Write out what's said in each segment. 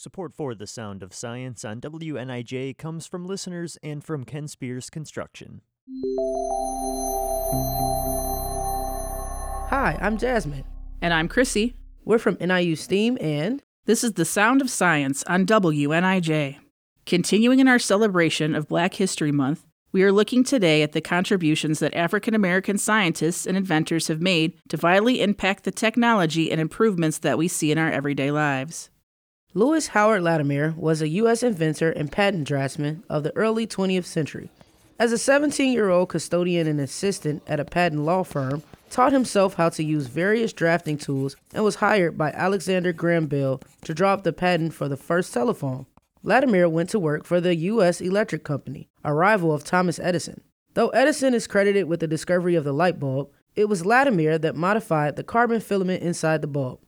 Support for The Sound of Science on WNIJ comes from listeners and from Ken Spears Construction. Hi, I'm Jasmine. And I'm Chrissy. We're from NIU STEAM and This is The Sound of Science on WNIJ. Continuing in our celebration of Black History Month, we are looking today at the contributions that African American scientists and inventors have made to vitally impact the technology and improvements that we see in our everyday lives. Lewis Howard Latimer was a U.S. inventor and patent draftsman of the early 20th century. As a 17 year old custodian and assistant at a patent law firm, taught himself how to use various drafting tools and was hired by Alexander Graham Bell to draw up the patent for the first telephone. Latimer went to work for the U.S. Electric Company, a rival of Thomas Edison. Though Edison is credited with the discovery of the light bulb, it was Latimer that modified the carbon filament inside the bulb.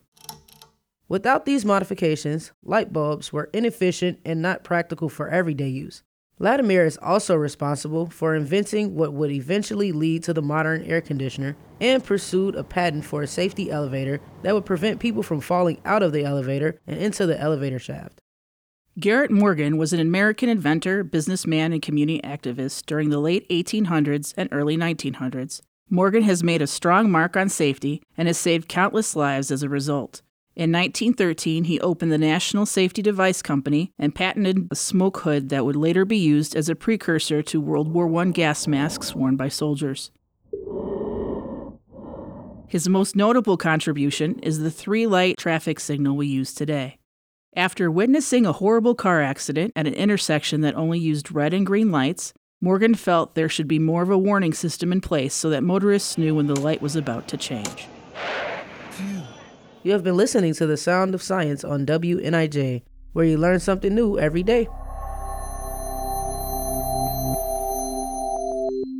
Without these modifications, light bulbs were inefficient and not practical for everyday use. Latimer is also responsible for inventing what would eventually lead to the modern air conditioner and pursued a patent for a safety elevator that would prevent people from falling out of the elevator and into the elevator shaft. Garrett Morgan was an American inventor, businessman, and community activist during the late 1800s and early 1900s. Morgan has made a strong mark on safety and has saved countless lives as a result. In 1913, he opened the National Safety Device Company and patented a smoke hood that would later be used as a precursor to World War I gas masks worn by soldiers. His most notable contribution is the three light traffic signal we use today. After witnessing a horrible car accident at an intersection that only used red and green lights, Morgan felt there should be more of a warning system in place so that motorists knew when the light was about to change. You have been listening to The Sound of Science on WNIJ, where you learn something new every day.